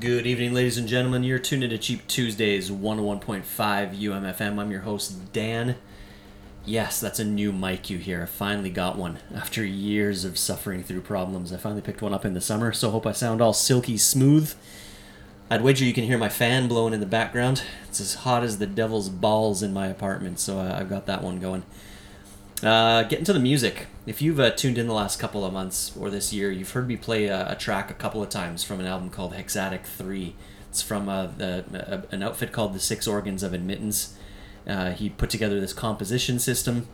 Good evening, ladies and gentlemen. You're tuned into Cheap Tuesdays 101.5 UMFM. I'm your host, Dan. Yes, that's a new mic you hear. I finally got one. After years of suffering through problems, I finally picked one up in the summer, so hope I sound all silky smooth. I'd wager you can hear my fan blowing in the background. It's as hot as the devil's balls in my apartment, so uh, I've got that one going. Uh, getting to the music. If you've uh, tuned in the last couple of months or this year, you've heard me play a, a track a couple of times from an album called Hexadic 3. It's from uh, a, an outfit called The Six Organs of Admittance. Uh, he put together this composition system,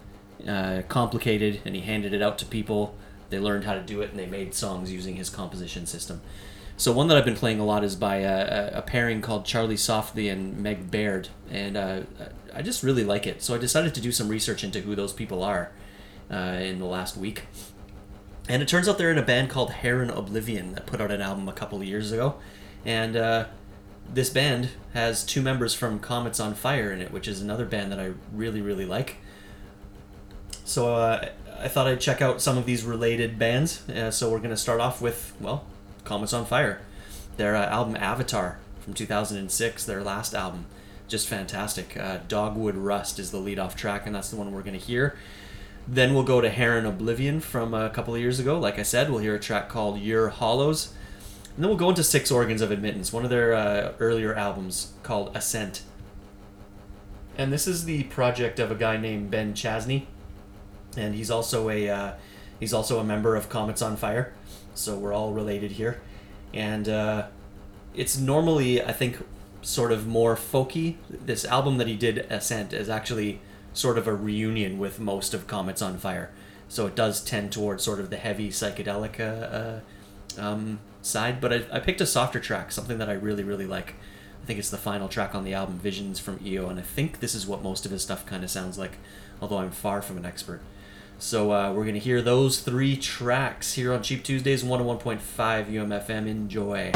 uh, complicated, and he handed it out to people. They learned how to do it, and they made songs using his composition system. So one that I've been playing a lot is by a, a pairing called Charlie Saufley and Meg Baird, and uh, I just really like it. So I decided to do some research into who those people are uh, in the last week. And it turns out they're in a band called Heron Oblivion that put out an album a couple of years ago. And uh, this band has two members from Comets on Fire in it, which is another band that I really, really like. So uh, I thought I'd check out some of these related bands. Uh, so we're going to start off with, well, Comets on Fire. Their uh, album Avatar from 2006, their last album. Just fantastic. Uh, Dogwood Rust is the lead off track, and that's the one we're going to hear. Then we'll go to Heron Oblivion from a couple of years ago. Like I said, we'll hear a track called Your Hollows. And then we'll go into Six Organs of Admittance, one of their uh, earlier albums called Ascent. And this is the project of a guy named Ben Chasny, and he's also a uh, he's also a member of Comets on Fire so we're all related here. And uh, it's normally, I think, sort of more folky. This album that he did, Ascent, is actually sort of a reunion with most of Comets on Fire. So it does tend towards sort of the heavy psychedelic uh, um, side. But I, I picked a softer track, something that I really, really like. I think it's the final track on the album, Visions from EO, and I think this is what most of his stuff kind of sounds like, although I'm far from an expert. So uh, we're going to hear those three tracks here on Cheap Tuesdays, 101.5 UMFM. Enjoy.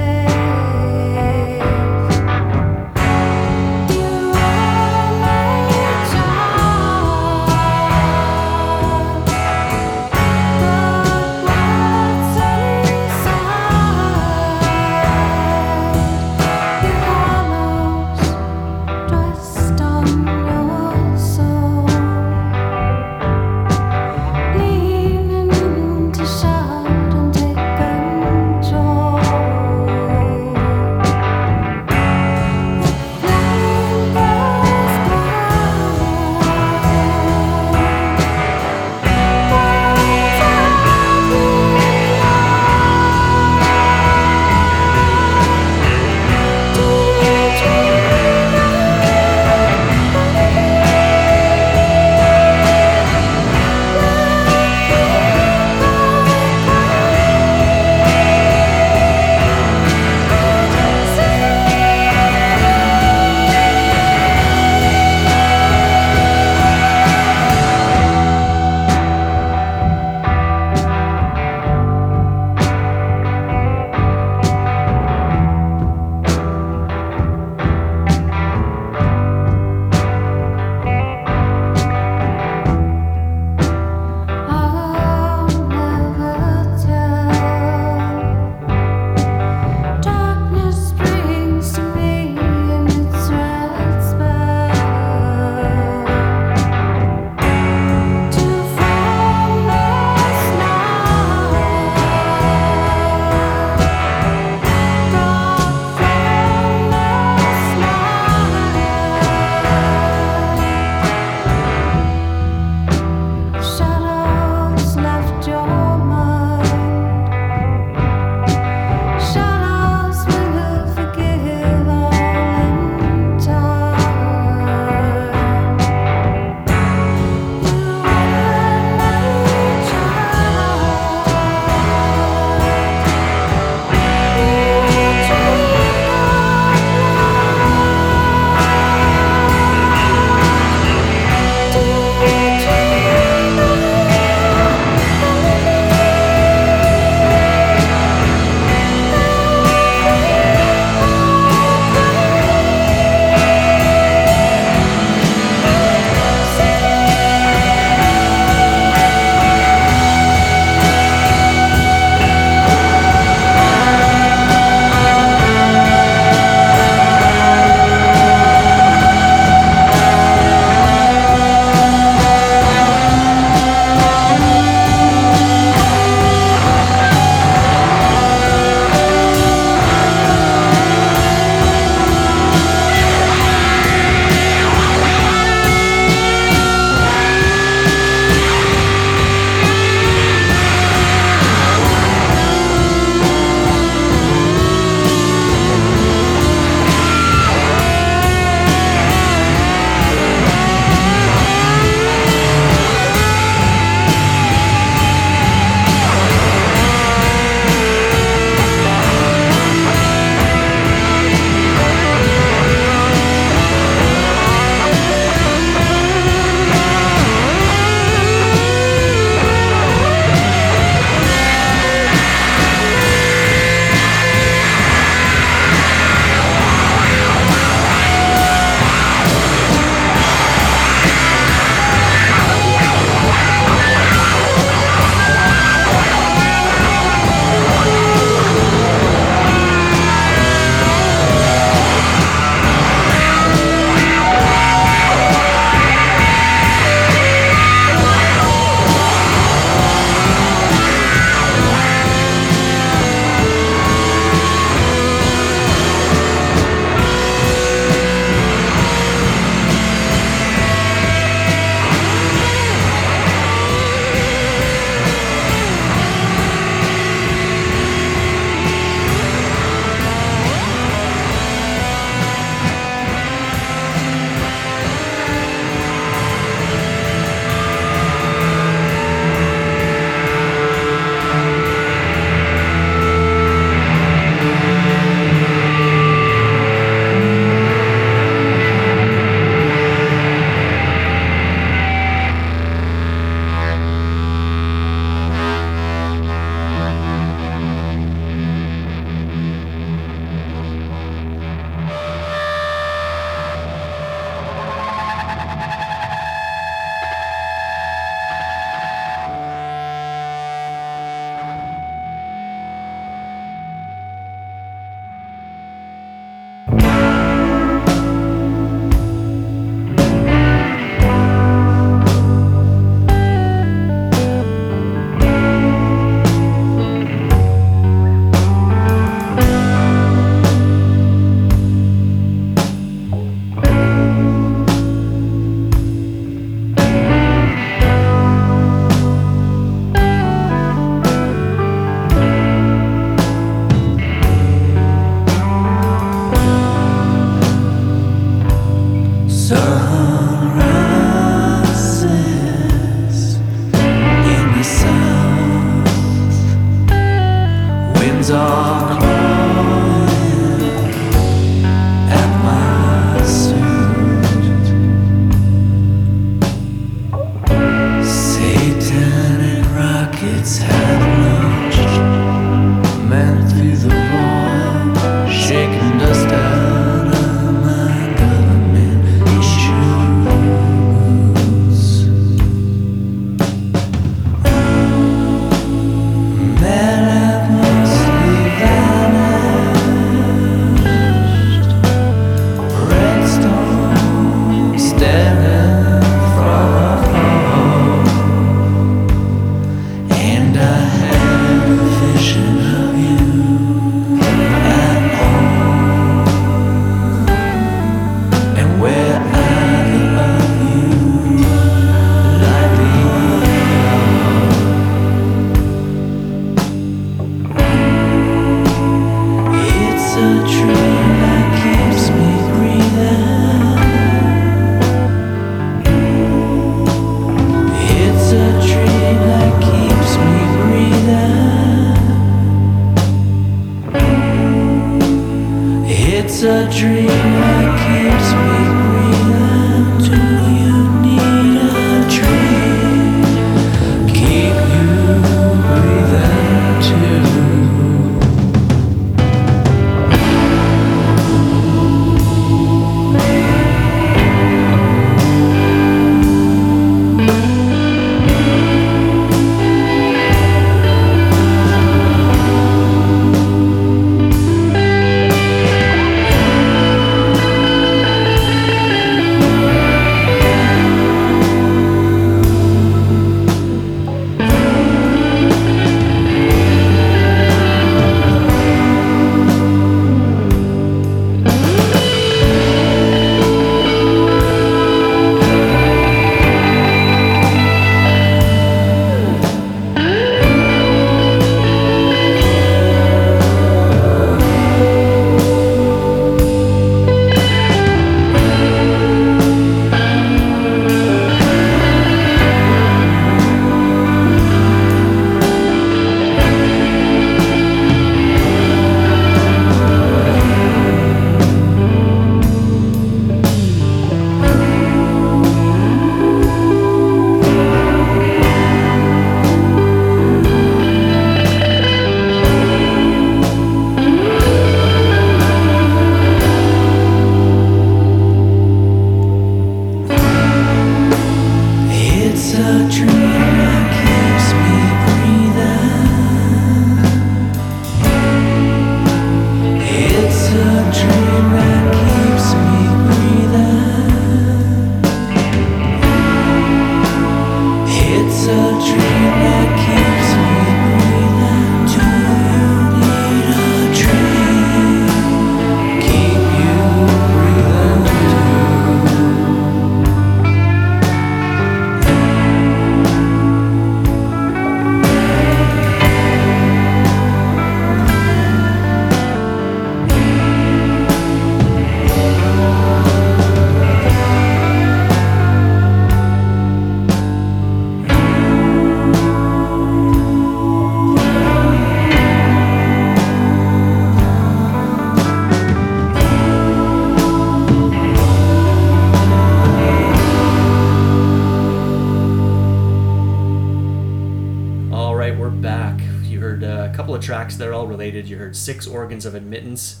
Six Organs of Admittance,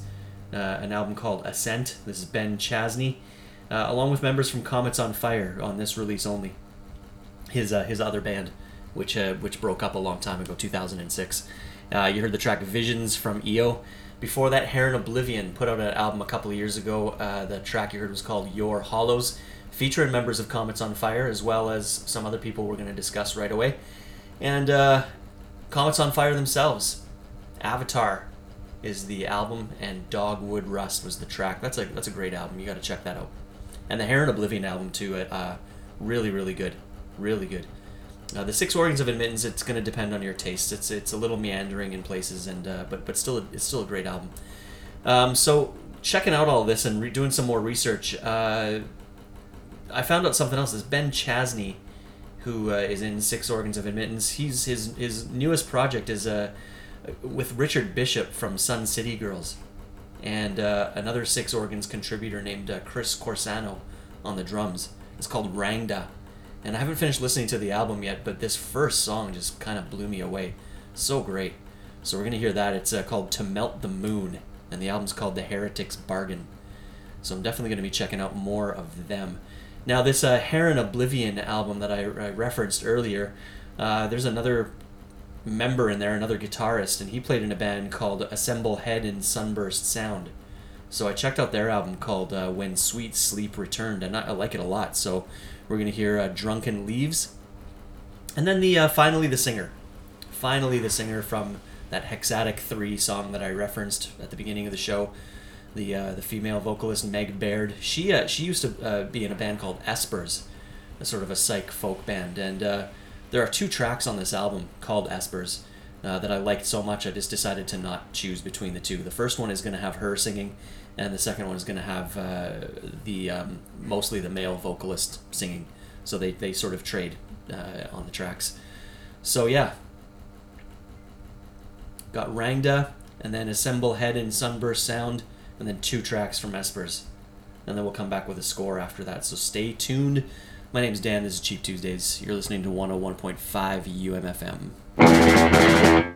uh, an album called Ascent. This is Ben Chasny, uh, along with members from Comets on Fire on this release only. His uh, his other band, which uh, which broke up a long time ago, 2006. Uh, you heard the track Visions from EO. Before that, Heron Oblivion put out an album a couple of years ago. Uh, the track you heard was called Your Hollows, featuring members of Comets on Fire as well as some other people we're going to discuss right away. And Comets on Fire themselves. Avatar is the album, and Dogwood Rust was the track. That's a that's a great album. You got to check that out. And the Heron Oblivion album too. Uh, really really good, really good. Uh, the Six Organs of Admittance. It's going to depend on your taste. It's it's a little meandering in places, and uh, but but still it's still a great album. Um, so checking out all this and re- doing some more research, uh, I found out something else. Is Ben Chasny, who uh, is in Six Organs of Admittance. He's his his newest project is a with Richard Bishop from Sun City Girls, and uh, another Six Organs contributor named uh, Chris Corsano on the drums. It's called Rangda, and I haven't finished listening to the album yet, but this first song just kind of blew me away. So great. So we're gonna hear that. It's uh, called "To Melt the Moon," and the album's called "The Heretic's Bargain." So I'm definitely gonna be checking out more of them. Now this uh, Heron Oblivion album that I, I referenced earlier, uh, there's another member in there, another guitarist, and he played in a band called Assemble Head in Sunburst Sound. So I checked out their album called uh, When Sweet Sleep Returned, and I, I, like it a lot. So we're gonna hear uh, Drunken Leaves, and then the uh, finally the singer, finally the singer from that Hexadic Three song that I referenced at the beginning of the show. The, uh, the female vocalist Meg Baird. She uh, she used to uh, be in a band called Espers, a sort of a psych folk band, and there are two tracks on this album called Espers uh, that I liked so much I just decided to not choose between the two. The first one is going to have her singing, and the second one is going to have uh, the um, mostly the male vocalist singing. So they, they sort of trade uh, on the tracks. So yeah, got Rangda, and then Assemble Head in Sunburst Sound, and then two tracks from Espers. And then we'll come back with a score after that. So stay tuned. My name is Dan. This is Cheap Tuesdays. You're listening to 101.5 UMFM.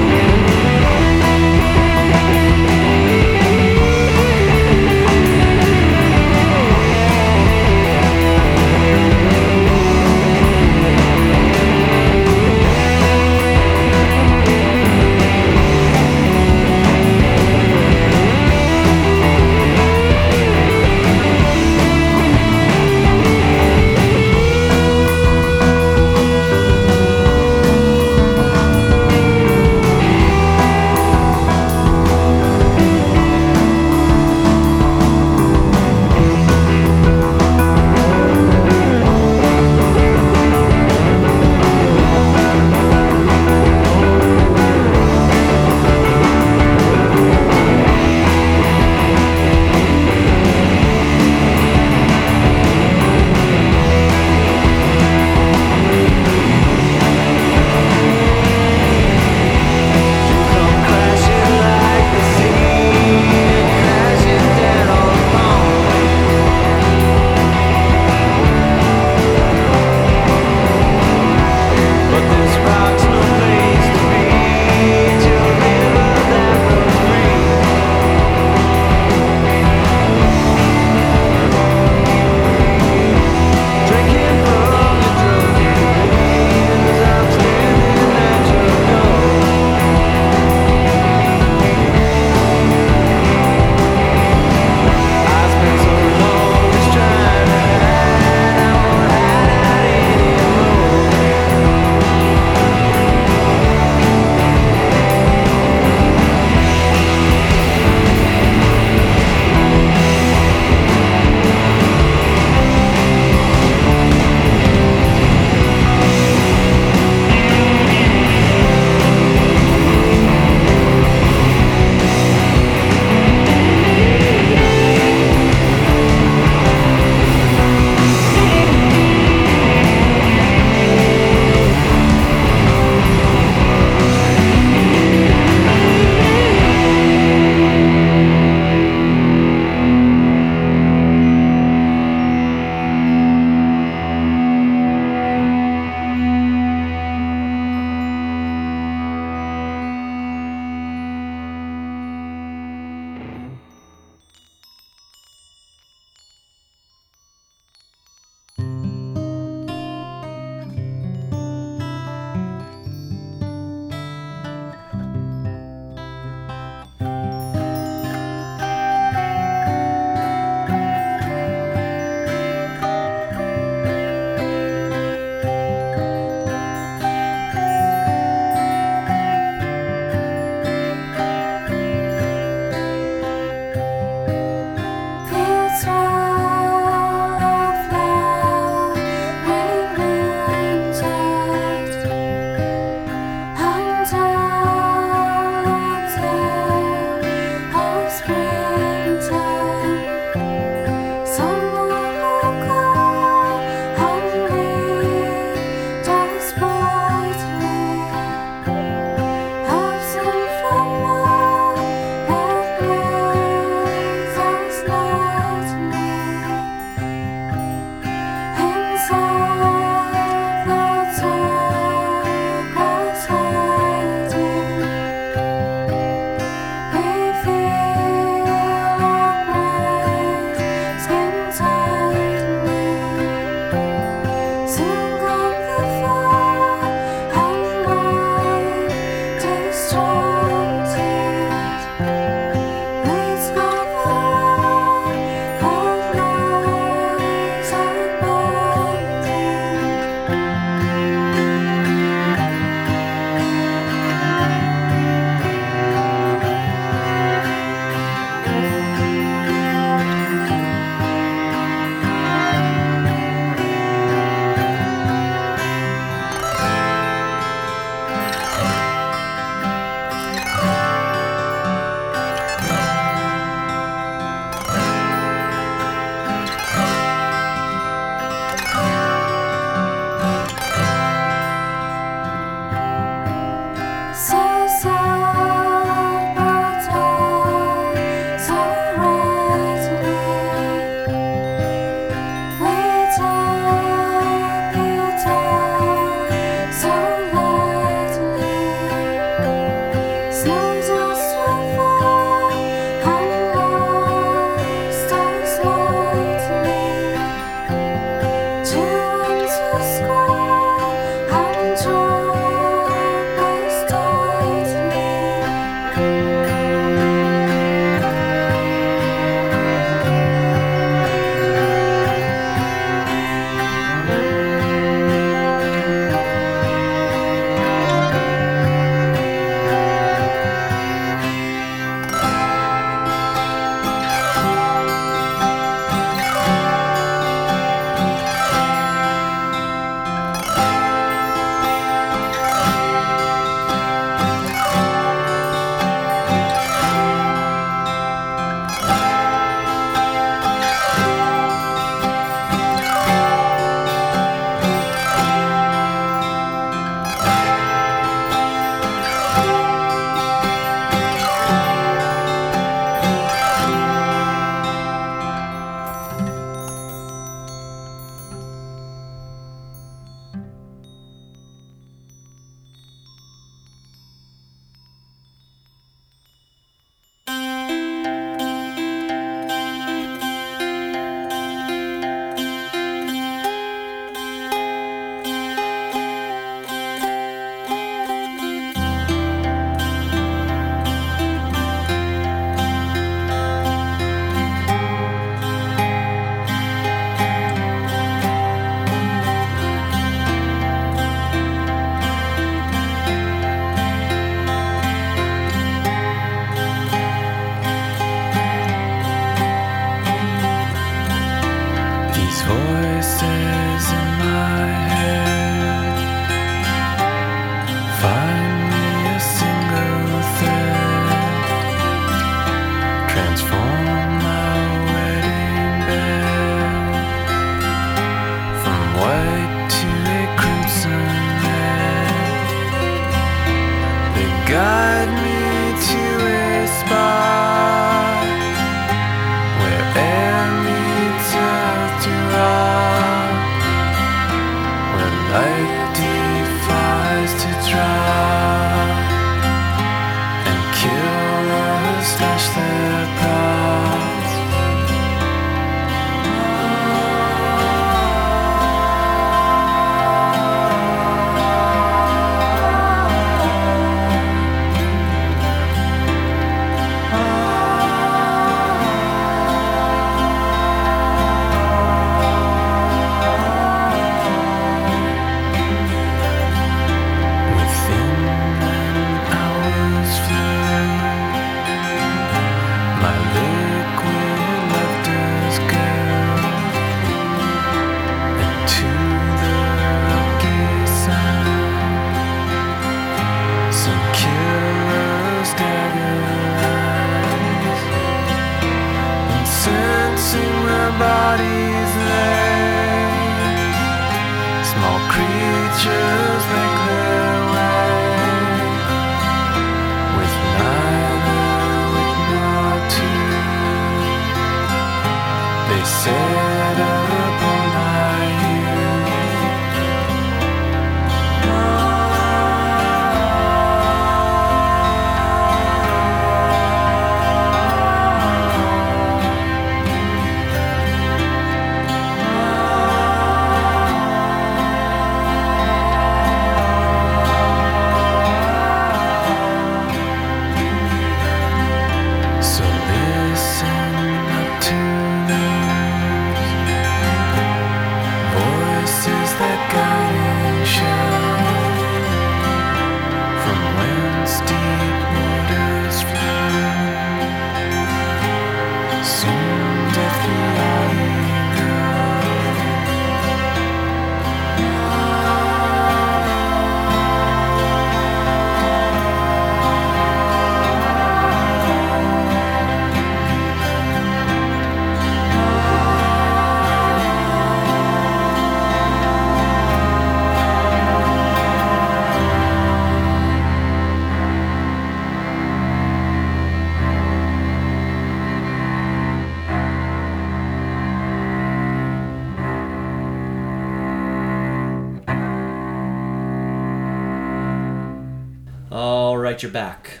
You're back.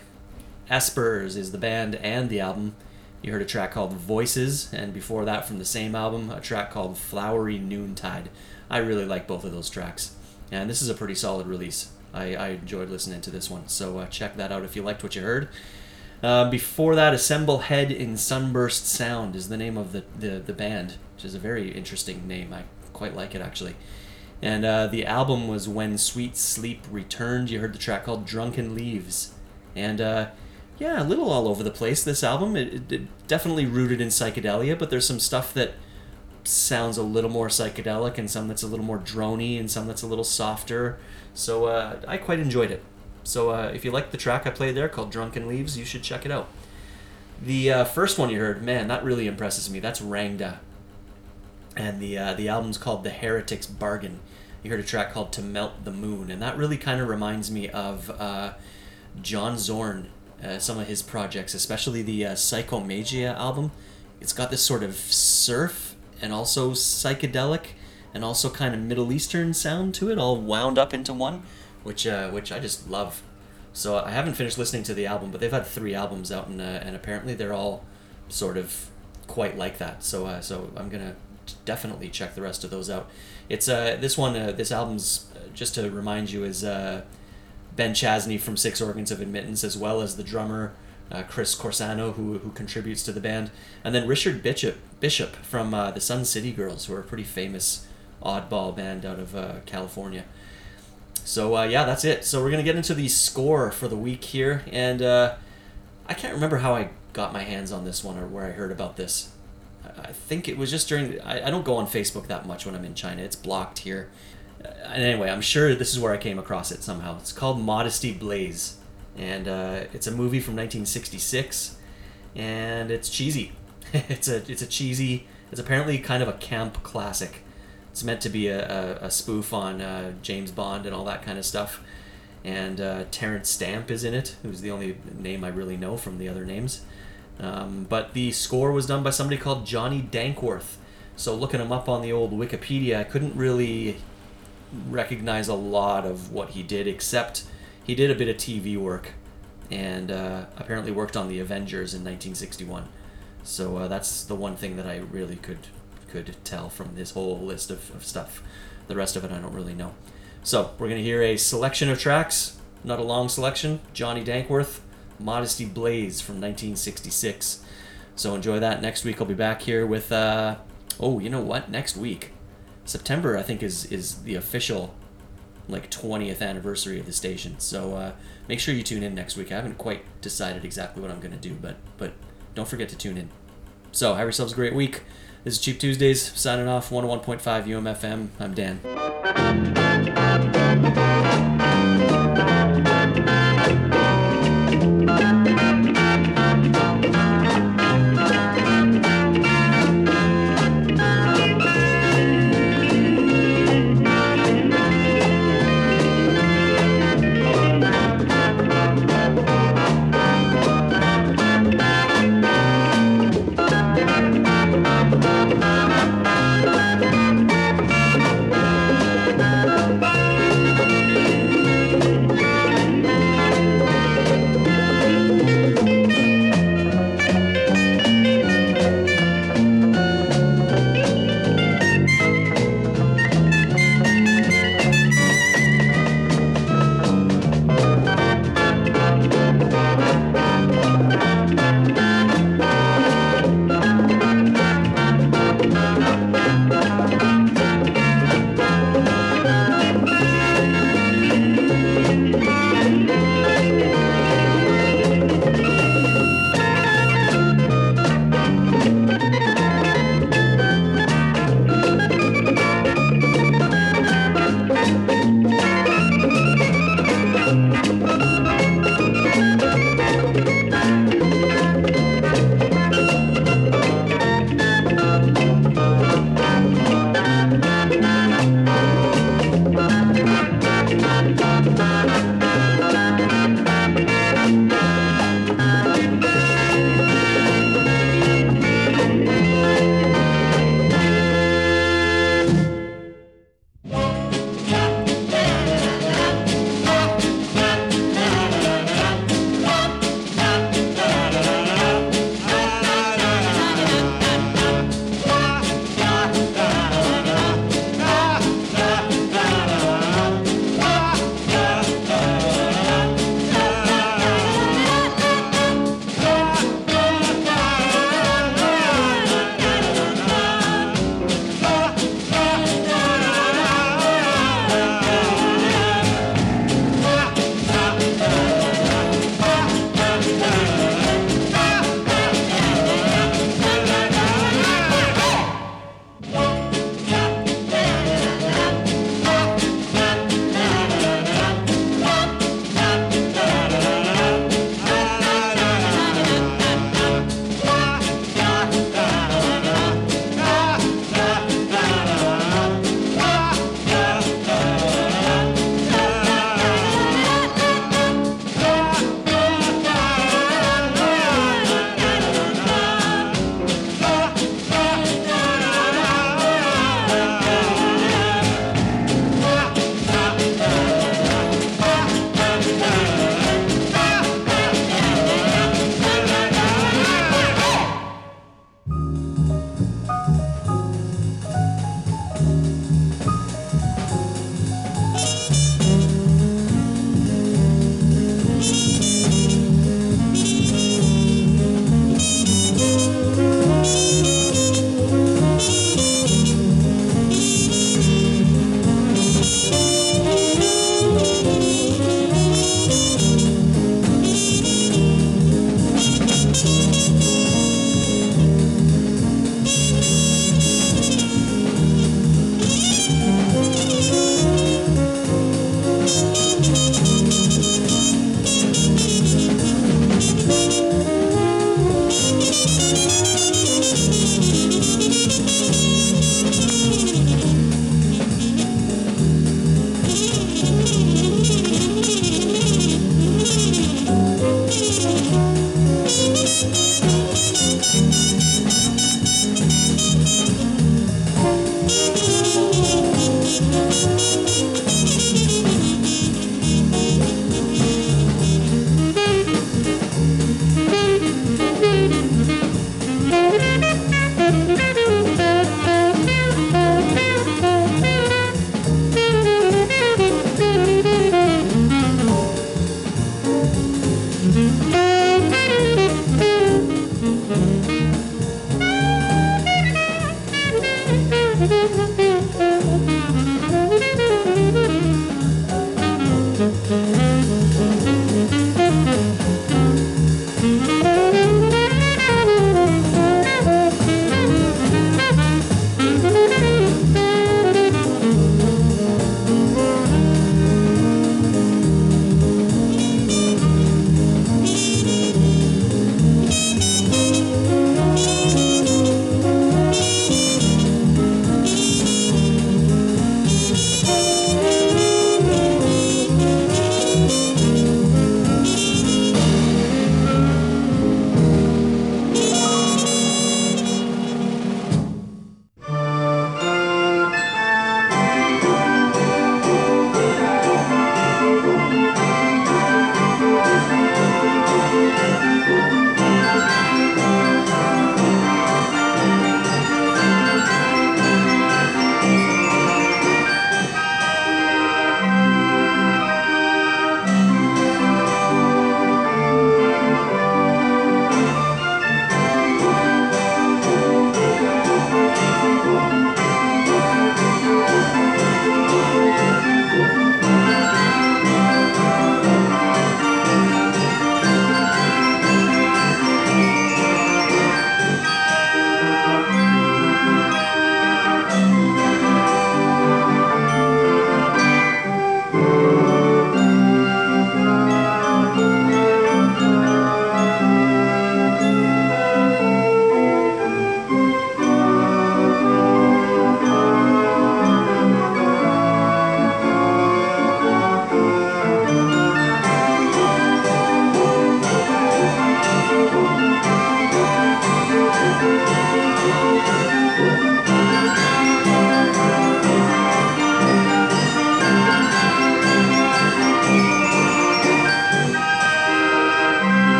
Espers is the band and the album. You heard a track called Voices, and before that, from the same album, a track called Flowery Noontide. I really like both of those tracks, and this is a pretty solid release. I, I enjoyed listening to this one, so uh, check that out if you liked what you heard. Uh, before that, Assemble Head in Sunburst Sound is the name of the, the, the band, which is a very interesting name. I quite like it actually. And uh, the album was When Sweet Sleep Returned. You heard the track called Drunken Leaves. And uh, yeah, a little all over the place, this album. It, it, it definitely rooted in psychedelia, but there's some stuff that sounds a little more psychedelic and some that's a little more drony and some that's a little softer. So uh, I quite enjoyed it. So uh, if you like the track I played there called Drunken Leaves, you should check it out. The uh, first one you heard, man, that really impresses me. That's Rangda and the uh, the album's called The Heretic's Bargain. You heard a track called To Melt the Moon, and that really kind of reminds me of uh, John Zorn, uh, some of his projects, especially the uh, Psychomagia album. It's got this sort of surf and also psychedelic and also kind of Middle Eastern sound to it, all wound up into one, which uh, which I just love. So I haven't finished listening to the album, but they've had three albums out, and uh, and apparently they're all sort of quite like that. So uh, so I'm gonna definitely check the rest of those out. It's uh this one uh, this album's uh, just to remind you is uh, Ben Chasny from Six Organs of Admittance as well as the drummer uh, Chris Corsano who who contributes to the band and then Richard Bishop Bishop from uh, the Sun City Girls who are a pretty famous oddball band out of uh, California. So uh, yeah, that's it. So we're gonna get into the score for the week here, and uh, I can't remember how I got my hands on this one or where I heard about this. I- think it was just during. I, I don't go on Facebook that much when I'm in China. It's blocked here. Uh, and anyway, I'm sure this is where I came across it somehow. It's called Modesty Blaise, and uh, it's a movie from 1966, and it's cheesy. it's a it's a cheesy. It's apparently kind of a camp classic. It's meant to be a, a, a spoof on uh, James Bond and all that kind of stuff. And uh, Terence Stamp is in it, who's the only name I really know from the other names. Um, but the score was done by somebody called Johnny Dankworth. So looking him up on the old Wikipedia, I couldn't really recognize a lot of what he did, except he did a bit of TV work, and uh, apparently worked on the Avengers in 1961. So uh, that's the one thing that I really could could tell from this whole list of, of stuff. The rest of it I don't really know. So we're gonna hear a selection of tracks, not a long selection. Johnny Dankworth, Modesty Blaise from 1966. So enjoy that. Next week I'll be back here with. Uh, oh, you know what? Next week, September I think is is the official like 20th anniversary of the station. So uh, make sure you tune in next week. I haven't quite decided exactly what I'm gonna do, but but don't forget to tune in. So have yourselves a great week. This is Cheap Tuesdays signing off 101.5 UMFM. I'm Dan.